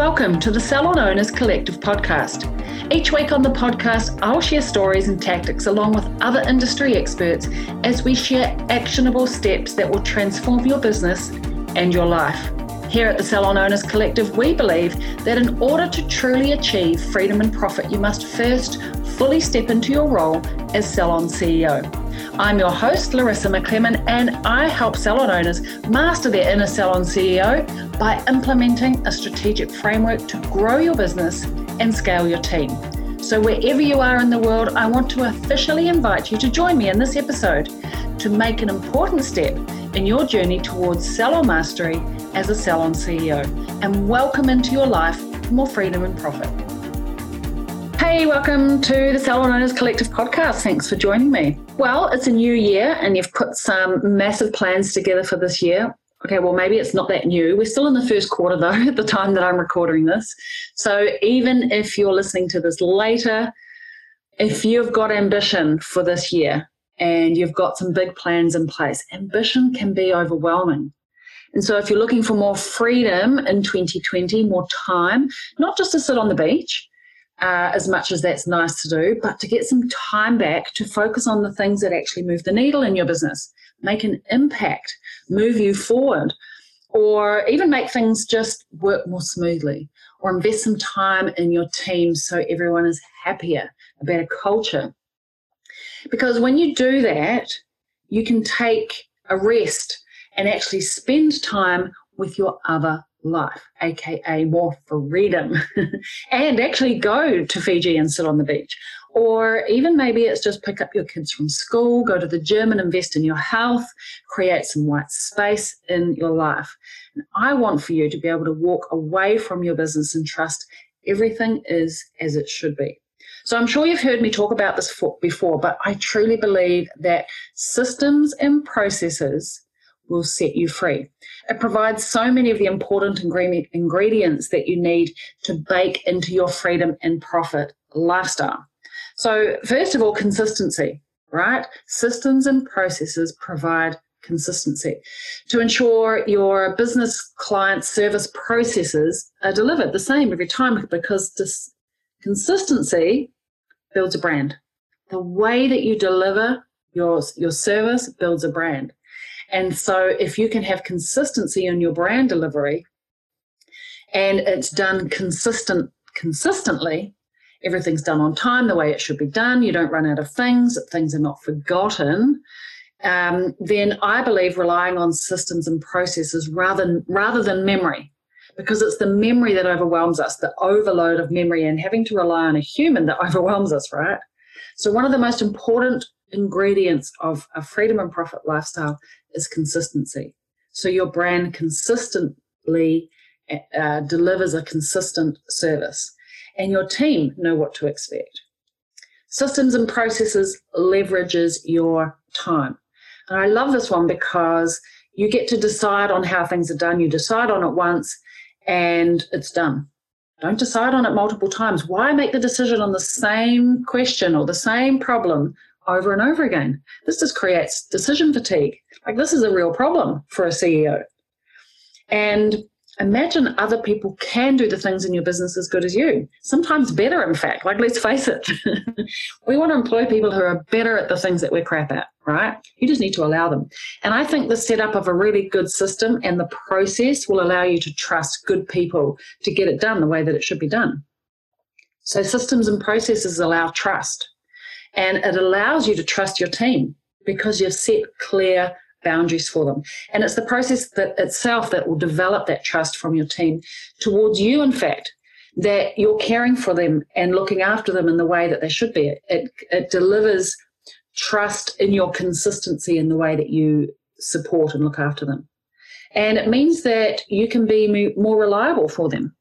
welcome to the Salon Owners Collective podcast. Each week on the podcast, I'll share stories and tactics along with other industry experts as we share actionable steps that will transform your business and your life. Here at the Salon Owners Collective, we believe that in order to truly achieve freedom and profit, you must first fully step into your role as Salon CEO. I'm your host, Larissa McClellan, and I help salon owners master their inner salon CEO by implementing a strategic framework to grow your business and scale your team. So, wherever you are in the world, I want to officially invite you to join me in this episode to make an important step in your journey towards salon mastery as a salon CEO and welcome into your life more freedom and profit. Hey, welcome to the Salon Owners Collective podcast. Thanks for joining me. Well, it's a new year and you've put some massive plans together for this year. Okay, well, maybe it's not that new. We're still in the first quarter, though, at the time that I'm recording this. So even if you're listening to this later, if you've got ambition for this year and you've got some big plans in place, ambition can be overwhelming. And so if you're looking for more freedom in 2020, more time, not just to sit on the beach, uh, as much as that's nice to do, but to get some time back to focus on the things that actually move the needle in your business, make an impact, move you forward, or even make things just work more smoothly, or invest some time in your team so everyone is happier, a better culture. Because when you do that, you can take a rest and actually spend time with your other life, aka more freedom, and actually go to Fiji and sit on the beach. Or even maybe it's just pick up your kids from school, go to the gym and invest in your health, create some white space in your life. And I want for you to be able to walk away from your business and trust everything is as it should be. So I'm sure you've heard me talk about this before, but I truly believe that systems and processes will set you free. It provides so many of the important ingredients that you need to bake into your freedom and profit lifestyle. So, first of all, consistency, right? Systems and processes provide consistency to ensure your business client service processes are delivered the same every time because this consistency builds a brand. The way that you deliver your, your service builds a brand. And so if you can have consistency in your brand delivery and it's done consistent consistently, everything's done on time the way it should be done, you don't run out of things, things are not forgotten, um, then I believe relying on systems and processes rather, rather than memory, because it's the memory that overwhelms us, the overload of memory, and having to rely on a human that overwhelms us, right? So, one of the most important ingredients of a freedom and profit lifestyle is consistency. So your brand consistently uh, delivers a consistent service, and your team know what to expect. Systems and processes leverages your time. And I love this one because you get to decide on how things are done. You decide on it once and it's done. Don't decide on it multiple times. Why make the decision on the same question or the same problem over and over again. This just creates decision fatigue. Like, this is a real problem for a CEO. And imagine other people can do the things in your business as good as you, sometimes better, in fact. Like, let's face it, we want to employ people who are better at the things that we're crap at, right? You just need to allow them. And I think the setup of a really good system and the process will allow you to trust good people to get it done the way that it should be done. So, systems and processes allow trust. And it allows you to trust your team because you've set clear boundaries for them. And it's the process that itself that will develop that trust from your team towards you, in fact, that you're caring for them and looking after them in the way that they should be. It, it delivers trust in your consistency in the way that you support and look after them. And it means that you can be more reliable for them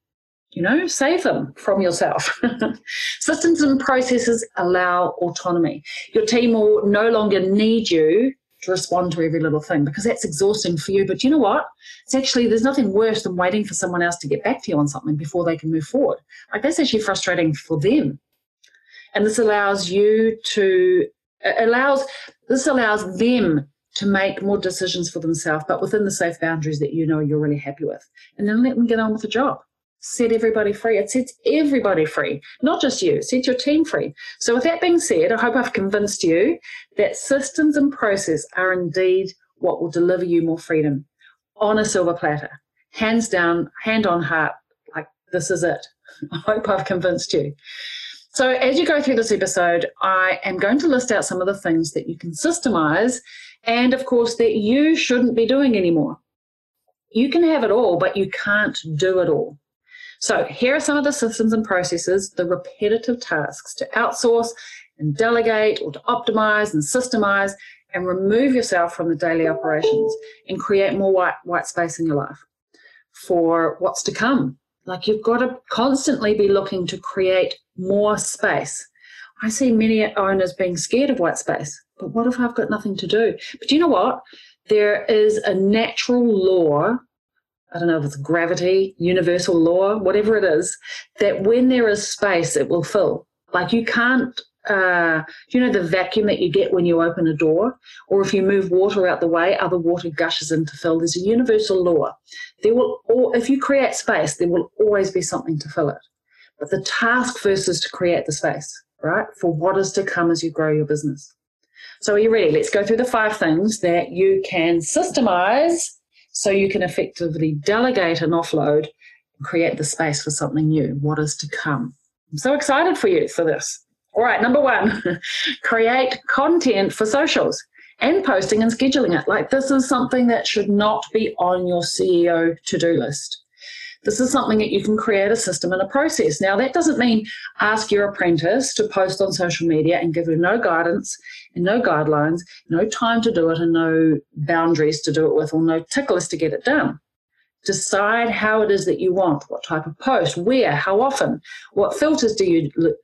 you know, save them from yourself. Systems and processes allow autonomy. Your team will no longer need you to respond to every little thing because that's exhausting for you. But you know what? It's actually, there's nothing worse than waiting for someone else to get back to you on something before they can move forward. Like that's actually frustrating for them. And this allows you to, allows, this allows them to make more decisions for themselves, but within the safe boundaries that you know you're really happy with. And then let them get on with the job. Set everybody free. It sets everybody free, not just you, it sets your team free. So, with that being said, I hope I've convinced you that systems and process are indeed what will deliver you more freedom on a silver platter. Hands down, hand on heart, like this is it. I hope I've convinced you. So, as you go through this episode, I am going to list out some of the things that you can systemize and, of course, that you shouldn't be doing anymore. You can have it all, but you can't do it all. So, here are some of the systems and processes, the repetitive tasks to outsource and delegate or to optimize and systemize and remove yourself from the daily operations and create more white, white space in your life for what's to come. Like you've got to constantly be looking to create more space. I see many owners being scared of white space, but what if I've got nothing to do? But you know what? There is a natural law I don't know if it's gravity, universal law, whatever it is, that when there is space, it will fill. Like you can't, uh, you know, the vacuum that you get when you open a door, or if you move water out the way, other water gushes in to fill. There's a universal law. There will, or if you create space, there will always be something to fill it. But the task first is to create the space, right, for what is to come as you grow your business. So are you ready? Let's go through the five things that you can systemize so you can effectively delegate and offload and create the space for something new, what is to come. I'm so excited for you for this. All right, number one, create content for socials and posting and scheduling it. Like, this is something that should not be on your CEO to do list. This is something that you can create a system and a process. Now, that doesn't mean ask your apprentice to post on social media and give her no guidance and no guidelines, no time to do it, and no boundaries to do it with, or no tick list to get it done. Decide how it is that you want, what type of post, where, how often, what filters do you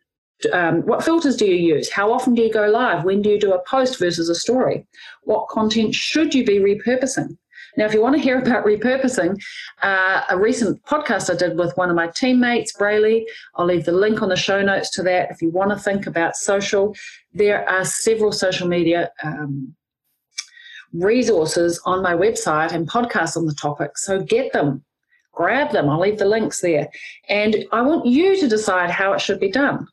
um, what filters do you use? How often do you go live? When do you do a post versus a story? What content should you be repurposing? Now, if you want to hear about repurposing, uh, a recent podcast I did with one of my teammates, Brayley, I'll leave the link on the show notes to that. If you want to think about social, there are several social media um, resources on my website and podcasts on the topic. So get them, grab them. I'll leave the links there. And I want you to decide how it should be done.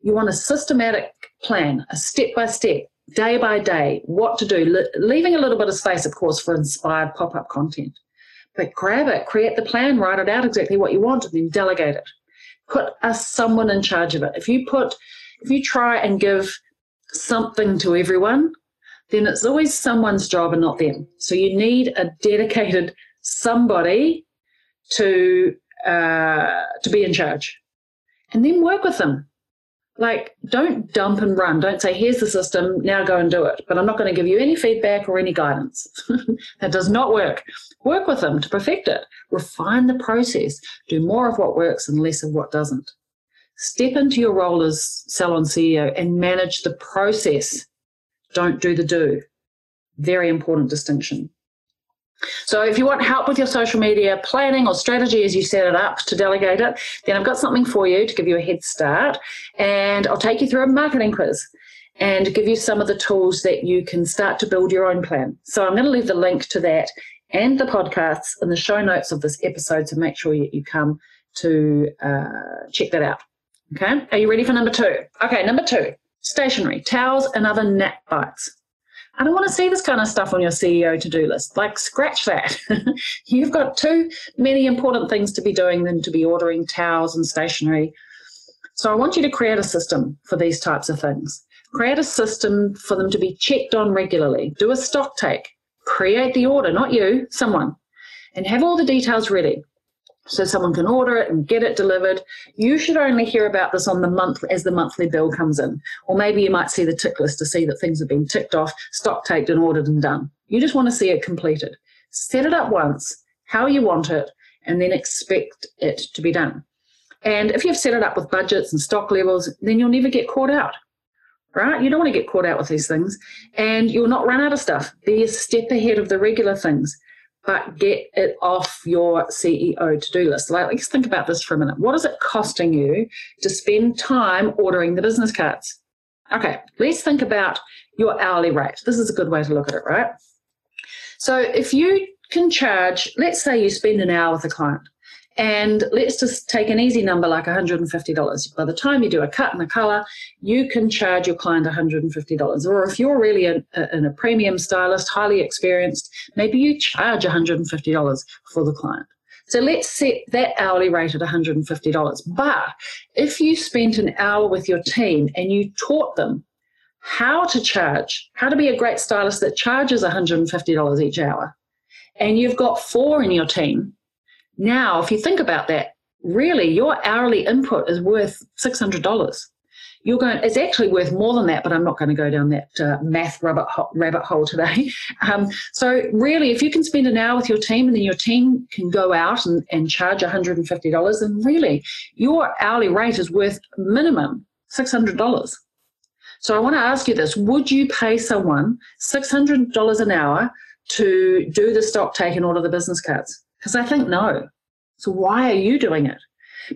You want a systematic plan, a step by step day by day what to do, leaving a little bit of space, of course, for inspired pop up content. But grab it, create the plan, write it out exactly what you want, and then delegate it. Put a, someone in charge of it. If you put, if you try and give something to everyone, then it's always someone's job and not them. So you need a dedicated somebody to uh, to be in charge, and then work with them like don't dump and run. Don't say here's the system now go and do it. But i'm not going to give you any feedback or any guidance. That does not work. Work with them to perfect it. Refine the process. Do more of what works and less of what doesn't. Step into your role as salon ceo and manage the process. Don't do the do. Very important distinction so if you want help with your social media planning or strategy as you set it up to delegate it, then I've got something for you to give you a head start. And I'll take you through a marketing quiz and give you some of the tools that you can start to build your own plan. So I'm going to leave the link to that and the podcasts in the show notes of this episode. So make sure you, come to uh, check that out. Okay. Are you ready for number two? Okay. Number two, stationery, towels and other nap bites. I don't want to see this kind of stuff on your CEO to do list. Like, scratch that. You've got too many important things to be doing than to be ordering towels and stationery. So, I want you to create a system for these types of things. Create a system for them to be checked on regularly. Do a stock take. Create the order, not you, someone. And have all the details ready so someone can order it and get it delivered. You should only hear about this on the month as the monthly bill comes in. Or maybe you might see the tick list to see that things have been ticked off, stock taked and ordered and done. You just want to see it completed. Set it up once, how you want it, and then expect it to be done. And if you've set it up with budgets and stock levels, then you'll never get caught out. Right? You don't want to get caught out with these things. And you'll not run out of stuff. Be a step ahead of the regular things but get it off your CEO to do list. Like, let's think about this for a minute. What is it costing you to spend time ordering the business cards? Okay, let's think about your hourly rate. This is a good way to look at it, right? So, if you can charge, let's say you spend an hour with a client And let's just take an easy number like $150. By the time you do a cut and a color, you can charge your client $150. Or if you're really a, a, a premium stylist, highly experienced, maybe you charge $150 for the client. So let's set that hourly rate at $150. But if you spent an hour with your team and you taught them how to charge, how to be a great stylist that charges $150 each hour, and you've got four in your team, now if you think about that, really your hourly input is worth $600 you're going it's actually worth more than that but i'm not going to go down that uh, math rabbit, rabbit hole today. Um, so really if you can spend an hour with your team and then your team can go out and, and charge $150 then really your hourly rate is worth minimum $600 so i want to ask you this would you pay someone $600 an hour to do the stock take and order the business cards because i think no so why are you doing it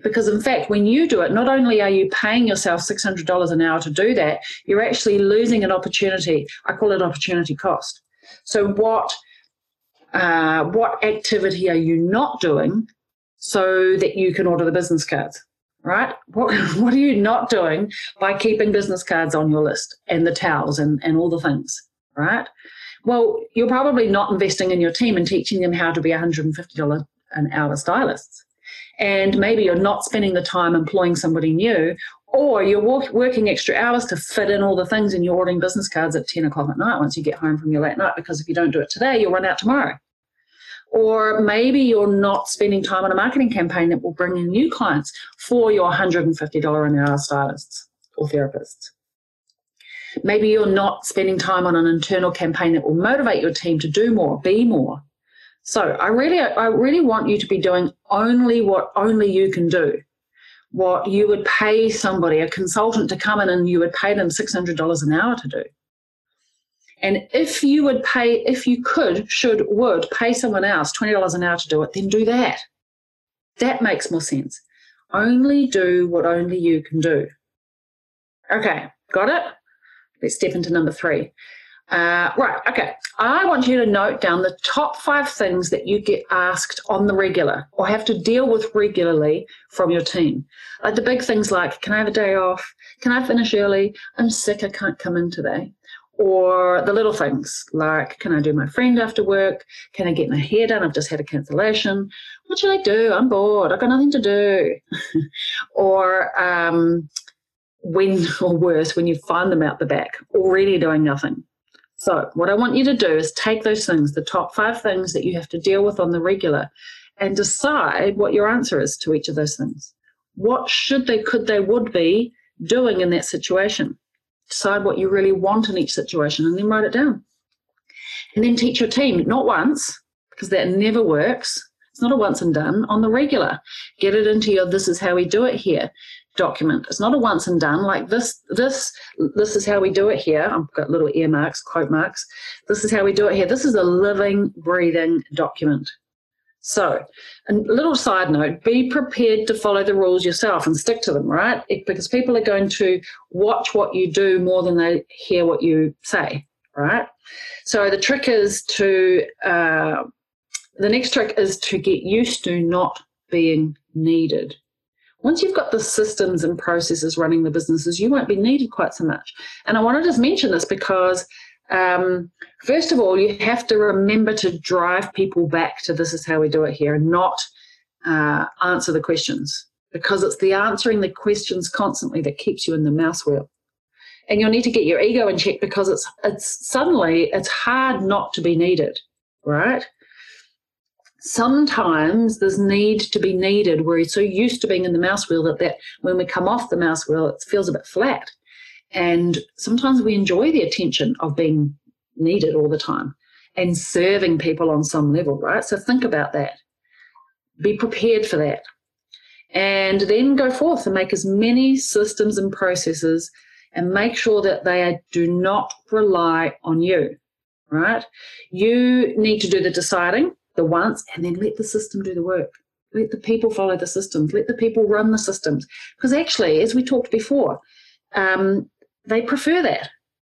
because, in fact, when you do it, not only are you paying yourself $600 an hour to do that, you're actually losing an opportunity. I call it opportunity cost. So, what, uh, what activity are you not doing so that you can order the business cards? Right? What, what are you not doing by keeping business cards on your list and the towels and, and all the things? Right? Well, you're probably not investing in your team and teaching them how to be $150 an hour stylists. And maybe you're not spending the time employing somebody new or you're work, working extra hours to fit in all the things and you're ordering business cards at 10 o'clock at night once you get home from your late night because if you don't do it today you'll run out tomorrow. Or maybe you're not spending time on a marketing campaign that will bring in new clients for your $150 an hour stylists or therapists maybe you're not spending time on an internal campaign that will motivate your team to do more be more so I really, I really want you to be doing only what only you can do. What you would pay somebody, a consultant, to come in and you would pay them six hundred dollars an hour to do. And if you would pay, if you could, should, would pay someone else twenty dollars an hour to do it, then do that. That makes more sense. Only do what only you can do. Okay, got it? Let's step into number three. Uh, right, okay. I want you to note down the top five things that you get asked on the regular or have to deal with regularly from your team. Like the big things like, can I have a day off? Can I finish early? I'm sick, I can't come in today. Or the little things like, can I do my friend after work? Can I get my hair done? I've just had a cancellation. What should I do? I'm bored. I've got nothing to do. or um, when, or worse, when you find them out the back, already doing nothing so, what I want you to do is take those things, the top five things that you have to deal with on the regular, and decide what your answer is to each of those things. What should they, could they, would be doing in that situation? Decide what you really want in each situation and then write it down. And then teach your team, not once, because that never works. It's not a once and done, on the regular. Get it into your this is how we do it here document. It's not a once and done. Like this, this, this is how we do it here. I've got little earmarks, quote marks. This is how we do it here. This is a living, breathing document. So, a little side note: be prepared to follow the rules yourself and stick to them, right? It, because people are going to watch what you do more than they hear what you say, right? So the trick is to uh, the next trick is to get used to not being needed once you've got the systems and processes running the businesses, you won't be needed quite so much. And I want to just mention this because, um, first of all, you have to remember to drive people back to this is how we do it here and not uh, answer the questions because it's the answering the questions constantly that keeps you in the mouse wheel. And you'll need to get your ego in check because it's it's suddenly it's hard not to be needed, right? Sometimes there's need to be needed where you're so used to being in the mouse wheel that, that when we come off the mouse wheel it feels a bit flat. And sometimes we enjoy the attention of being needed all the time and serving people on some level right? So think about that. Be prepared for that. And then go forth and make as many systems and processes and make sure that they do not rely on you right? You need to do the deciding the once and then let the system do the work. Let the people follow the systems. Let the people run the systems. Because actually, as we talked before, um, they prefer that.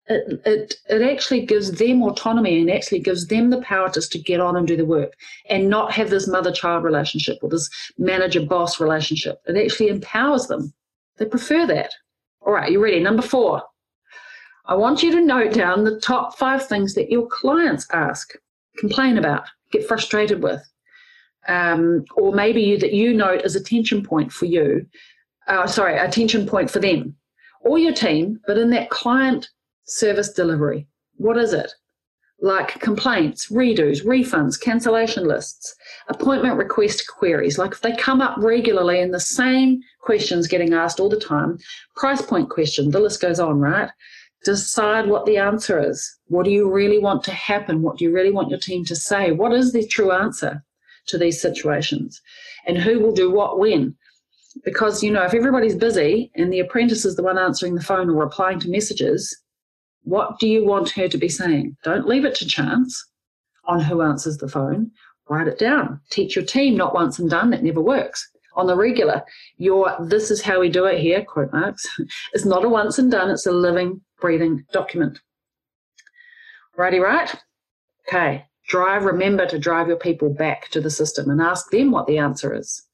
it, it, it actually gives them autonomy and actually gives them the power just to get on and do the work and not have this mother child relationship or this manager boss relationship. It actually empowers them. They prefer that. All right, you ready? Number four. I want you to note down the top five things that your clients ask, complain about, get frustrated with, um, or maybe you, that you note as a tension point for you. Uh, sorry, a tension point for them or your team, but in that client service delivery. What is it? Like complaints, redos, refunds, cancellation lists, appointment request queries. Like if they come up regularly and the same questions getting asked all the time, price point question, the list goes on, right? Decide what the answer is. What do you really want to happen? What do you really want your team to say? What is the true answer to these situations? And who will do what when? Because, you know, if everybody's busy and the apprentice is the one answering the phone or replying to messages, what do you want her to be saying? Don't leave it to chance on who answers the phone. Write it down. Teach your team not once and done. It never works. On the regular, your this is how we do it here, quote marks, it's not a once and done, it's a living, breathing document. Righty, right? Okay. Drive, remember to drive your people back to the system and ask them what the answer is.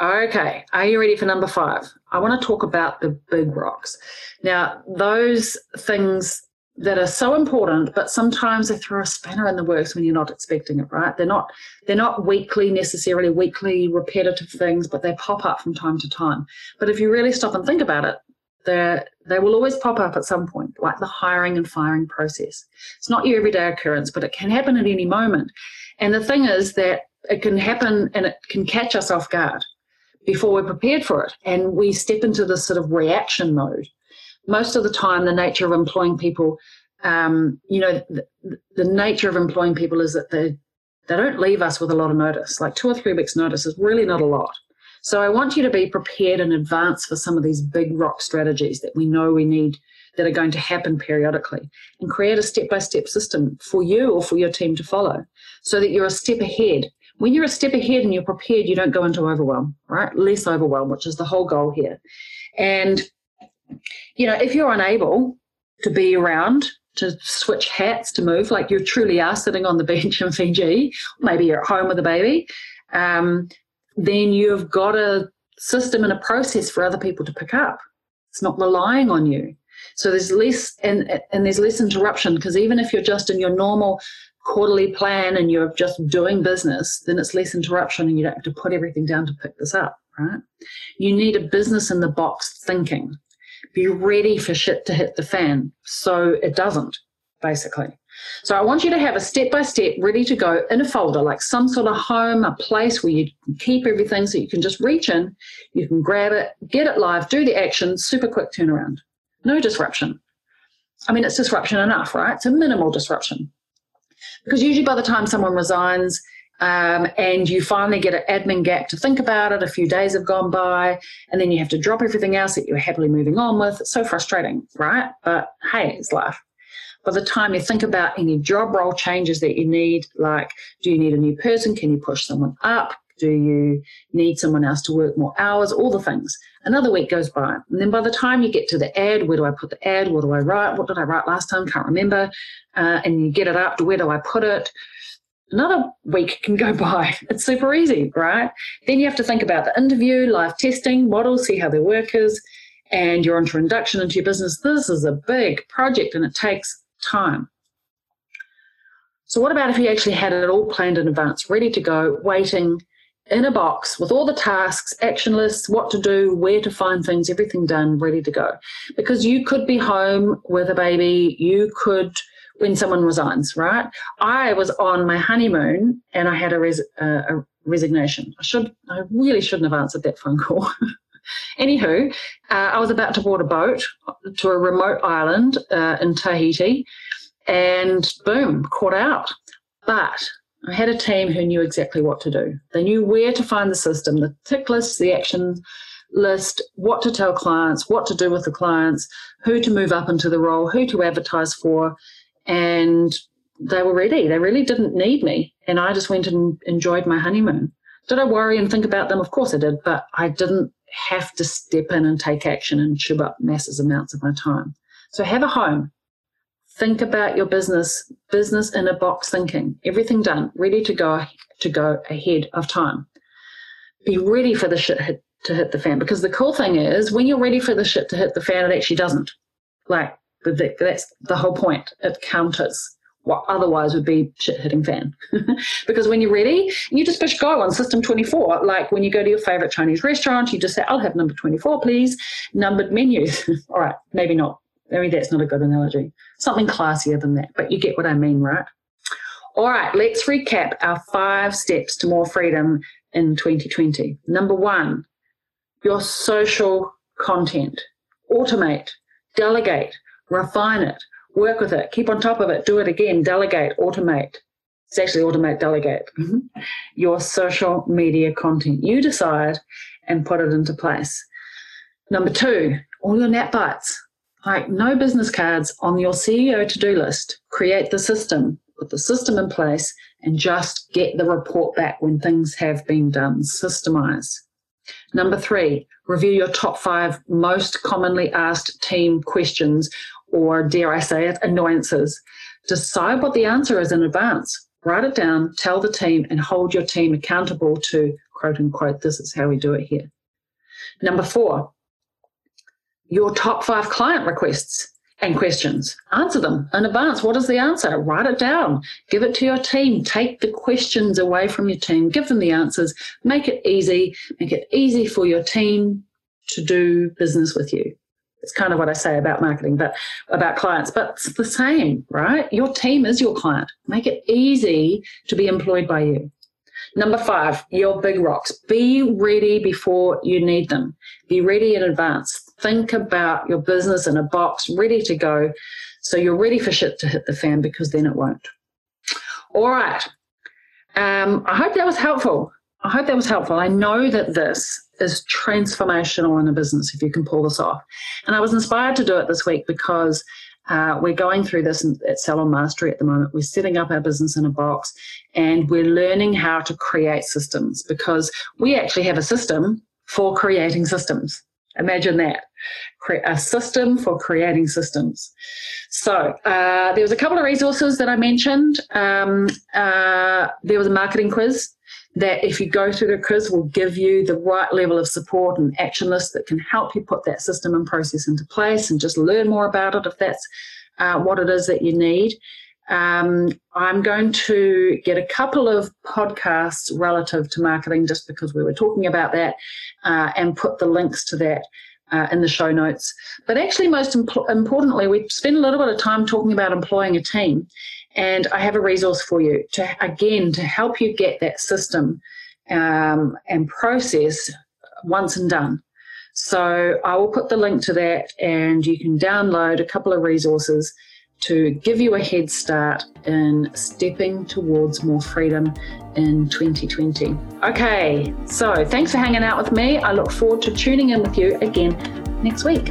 Okay, are you ready for number five? I want to talk about the big rocks. Now, those things that are so important, but sometimes they throw a spanner in the works when you're not expecting it, right? They're not they're not weekly necessarily weekly repetitive things, but they pop up from time to time. But if you really stop and think about it, they they will always pop up at some point, like the hiring and firing process. It's not your everyday occurrence, but it can happen at any moment. And the thing is that it can happen and it can catch us off guard before we're prepared for it. And we step into this sort of reaction mode. Most of the time, the nature of employing people, um, you know, the, the nature of employing people is that they, they don't leave us with a lot of notice. Like two or three weeks' notice is really not a lot. So I want you to be prepared in advance for some of these big rock strategies that we know we need that are going to happen periodically and create a step by step system for you or for your team to follow so that you're a step ahead when you're a step ahead and you're prepared, you don't go into overwhelm, right? Less overwhelm, which is the whole goal here. And, you know, if you're unable to be around, to switch hats, to move, like you truly are sitting on the bench in Fiji, maybe you're at home with a baby, um, then you've got a system and a process for other people to pick up. It's not relying on you. So there's less and and there's less interruption because even if you're just in your normal quarterly plan and you're just doing business, then it's less interruption and you don't have to put everything down to pick this up, right? You need a business in the box thinking. Be ready for shit to hit the fan so it doesn't, basically. So I want you to have a step by step ready to go in a folder, like some sort of home, a place where you keep everything so you can just reach in, you can grab it, get it live, do the action, super quick turnaround. No disruption. I mean, it's disruption enough, right? It's a minimal disruption. Because usually by the time someone resigns um, and you finally get an admin gap to think about it, a few days have gone by, and then you have to drop everything else that you're happily moving on with. It's so frustrating, right? But hey, it's life. By the time you think about any job role changes that you need, like do you need a new person? Can you push someone up? Do you need someone else to work more hours? All the things. Another week goes by. And then by the time you get to the ad, where do I put the ad? What do I write? What did I write last time? Can't remember. Uh, and you get it up to where do I put it? Another week can go by. It's super easy, right? Then you have to think about the interview, live testing, models, see how their work is, and your introduction into your business. This is a big project and it takes time. So, what about if you actually had it all planned in advance, ready to go, waiting in a box with all the tasks, action lists, what to do, where to find things, everything done, ready to go. Because you could be home with a baby, you could when someone resigns, right? I was on my honeymoon and I had a, res- uh, a resignation. I should, I really shouldn't have answered that phone call. Anywho, uh, I was about to board a boat to a remote island uh, in Tahiti, and boom, caught out. But I had a team who knew exactly what to do. They knew where to find the system, the tick list, the action list, what to tell clients, what to do with the clients, who to move up into the role, who to advertise for. And they were ready. They really didn't need me. And I just went and enjoyed my honeymoon. Did I worry and think about them? Of course I did, but I didn't have to step in and take action and chew up massive amounts of my time. So have a home. Think about your business, business in a box thinking, everything done, ready to go to go ahead of time. Be ready for the shit hit, to hit the fan because the cool thing is when you're ready for the shit to hit the fan, it actually doesn't. Like that's the whole point. It counters what otherwise would be shit hitting fan. because when you're ready, you just push go on system 24. Like when you go to your favorite Chinese restaurant, you just say, I'll have number 24, please. Numbered menus. All right, maybe not. Maybe that's not a good analogy. Something classier than that, but you get what I mean, right? All right, let's recap our five steps to more freedom in 2020. Number one, your social content. Automate, delegate, refine it, work with it, keep on top of it, do it again, delegate, automate. It's actually automate, delegate. Mm-hmm. Your social media content. You decide and put it into place. Number two, all your net bites. Like no business cards on your CEO to do list. Create the system, put the system in place, and just get the report back when things have been done. Systemize. Number three, review your top five most commonly asked team questions or dare I say it, annoyances. Decide what the answer is in advance. Write it down, tell the team, and hold your team accountable to quote unquote, this is how we do it here. Number four, your top five client requests and questions. Answer them in advance. What is the answer? Write it down. Give it to your team. Take the questions away from your team. Give them the answers. Make it easy. Make it easy for your team to do business with you. It's kind of what I say about marketing, but about clients, but it's the same, right? Your team is your client. Make it easy to be employed by you. Number five, your big rocks. Be ready before you need them. Be ready in advance. Think about your business in a box, ready to go. So you're ready for shit to hit the fan because then it won't. All right. Um, I hope that was helpful. I hope that was helpful. I know that this is transformational in a business if you can pull this off. And I was inspired to do it this week because uh, we're going through this at Salon Mastery at the moment. We're setting up our business in a box and we're learning how to create systems because we actually have a system for creating systems. Imagine that. A system for creating systems. So uh, there was a couple of resources that I mentioned. Um, uh, there was a marketing quiz that if you go through the quiz will give you the right level of support and action list that can help you put that system and process into place and just learn more about it if that's uh, what it is that you need. Um, I'm going to get a couple of podcasts relative to marketing just because we were talking about that uh, and put the links to that uh, in the show notes. But actually, most imp- importantly, we spent a little bit of time talking about employing a team. And I have a resource for you to, again, to help you get that system um, and process once and done. So I will put the link to that and you can download a couple of resources to give you a head start in stepping towards more freedom in 2020. Okay, so thanks for hanging out with me. I look forward to tuning in with you again next week.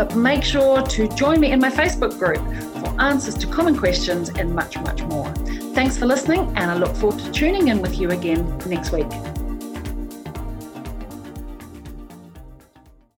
But make sure to join me in my Facebook group for answers to common questions and much, much more. Thanks for listening, and I look forward to tuning in with you again next week.